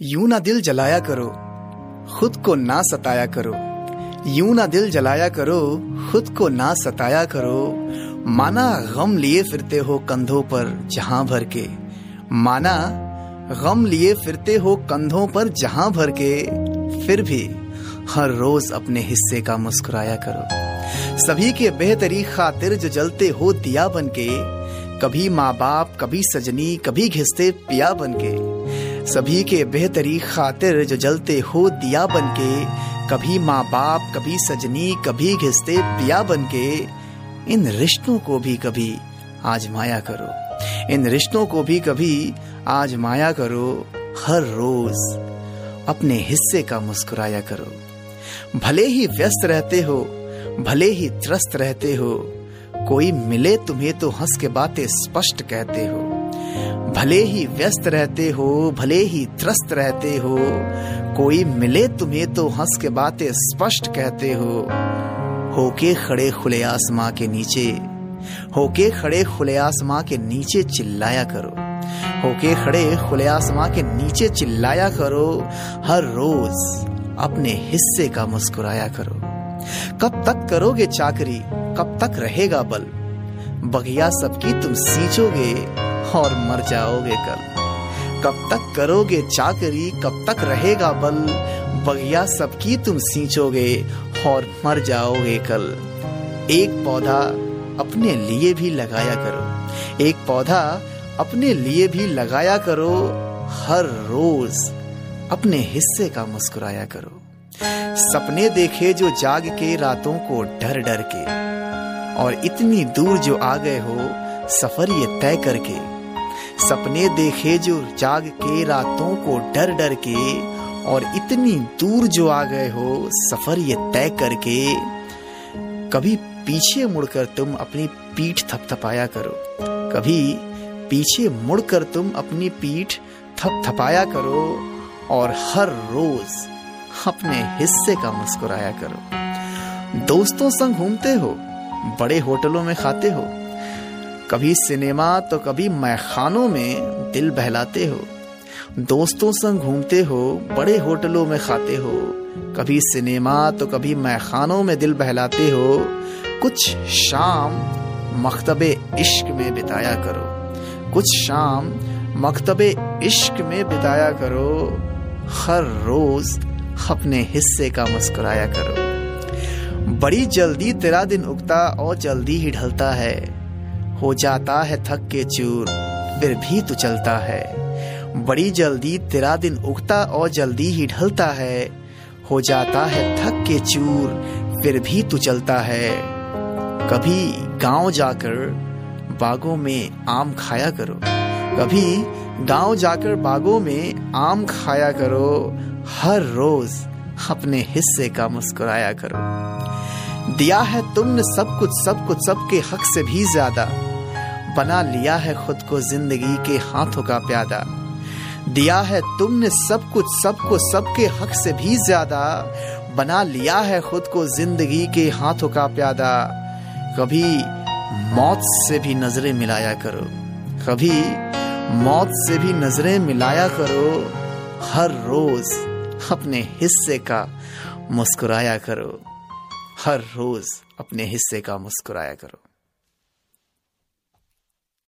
यूँ ना दिल जलाया करो, खुद को ना सताया करो। यूँ ना दिल जलाया करो, खुद को ना सताया करो। माना गम लिए फिरते हो कंधों पर जहाँ भर के। माना गम लिए फिरते हो कंधों पर जहाँ भर के। फिर भी हर रोज अपने हिस्से का मुस्कुराया करो। सभी के बेहतरी खातिर जो जलते हो दिया बन के, कभी माँ बाप, कभी सजनी, कभी घिसते पिया बन के। सभी के बेहतरी खातिर जो जलते हो दिया बन के कभी माँ बाप कभी सजनी, कभी घिसते पिया बन के इन रिश्तों को भी कभी आजमाया करो। इन रिश्तों को भी कभी आजमाया करो। हर रोज अपने हिस्से का मुस्कुराया करो। भले ही व्यस्त रहते हो, भले ही त्रस्त रहते हो, कोई मिले तुम्हें तो हंस के बातें स्पष्ट कहते हो। भले ही व्यस्त रहते हो, भले ही त्रस्त रहते हो, कोई मिले तुम्हें तो हंस के बातें स्पष्ट कहते हो। होके खड़े खुले आसमां के नीचे, होके खड़े खुले आसमां के नीचे चिल्लाया करो। होके खड़े खुले आसमां के नीचे चिल्लाया करो, हर रोज अपने हिस्से का मुस्कुराया करो। कब तक करोगे चाकरी, कब तक रहेगा बल? बगिया सबकी तुम सींचोगे और मर जाओगे कल। कब तक करोगे चाकरी, कब तक रहेगा बल। बगिया सबकी तुम सींचोगे और मर जाओगे कल। एक पौधा अपने लिए भी लगाया करो। एक पौधा अपने लिए भी लगाया करो। हर रोज अपने हिस्से का मुस्कुराया करो। सपने देखे जो जाग के, रातों को डर डर के। और इतनी दूर जो आ गए हो, सफ़र ये तय करके। सपने देखे जो जाग के रातों को डर डर के, और इतनी दूर जो आ गए हो, सफ़र ये तय करके। कभी पीछे मुड़कर तुम अपनी पीठ थपथपाया करो। कभी पीछे मुड़कर तुम अपनी पीठ थपथपाया करो, और हर रोज अपने हिस्से का मुस्कुराया करो। दोस्तों संग घूमते हो, बड़े होटलों में खाते हो कभी सिनेमा तो कभी मैखानों में दिल बहलाते हो। दोस्तों संग घूमते हो, बड़े होटलों में खाते हो। कभी सिनेमा तो कभी मैखानों में दिल बहलाते हो। कुछ शाम मकतबे इश्क में बिताया करो। कुछ शाम मकतबे इश्क में बिताया करो। हर रोज अपने हिस्से का मुस्कुराया करो। बड़ी जल्दी तेरा दिन उगता और जल्दी ही ढलता है। हो जाता है थक के चूर, फिर भी तू चलता है। बड़ी जल्दी तेरा दिन उगता और जल्दी ही ढलता है। हो जाता है थक के चूर, फिर भी तू चलता है। कभी गाँव जाकर बागों में आम खाया करो। कभी गाँव जाकर बागों में आम खाया करो। हर रोज अपने हिस्से का मुस्कुराया करो। दिया है तुमने सब कुछ सब कुछ सबके हक से भी ज़्यादा। बना लिया है खुद को ज़िंदगी के हाथों का प्यादा। दिया है तुमने सब कुछ, सबको, सबके हक से भी ज़्यादा। बना लिया है खुद को ज़िंदगी के हाथों का प्यादा। कभी मौत से भी नज़रें मिलाया करो। कभी मौत से भी नज़रें मिलाया करो। हर रोज अपने हिस्से का मुस्कुराया करो। हर रोज अपने हिस्से का मुस्कुराया करो।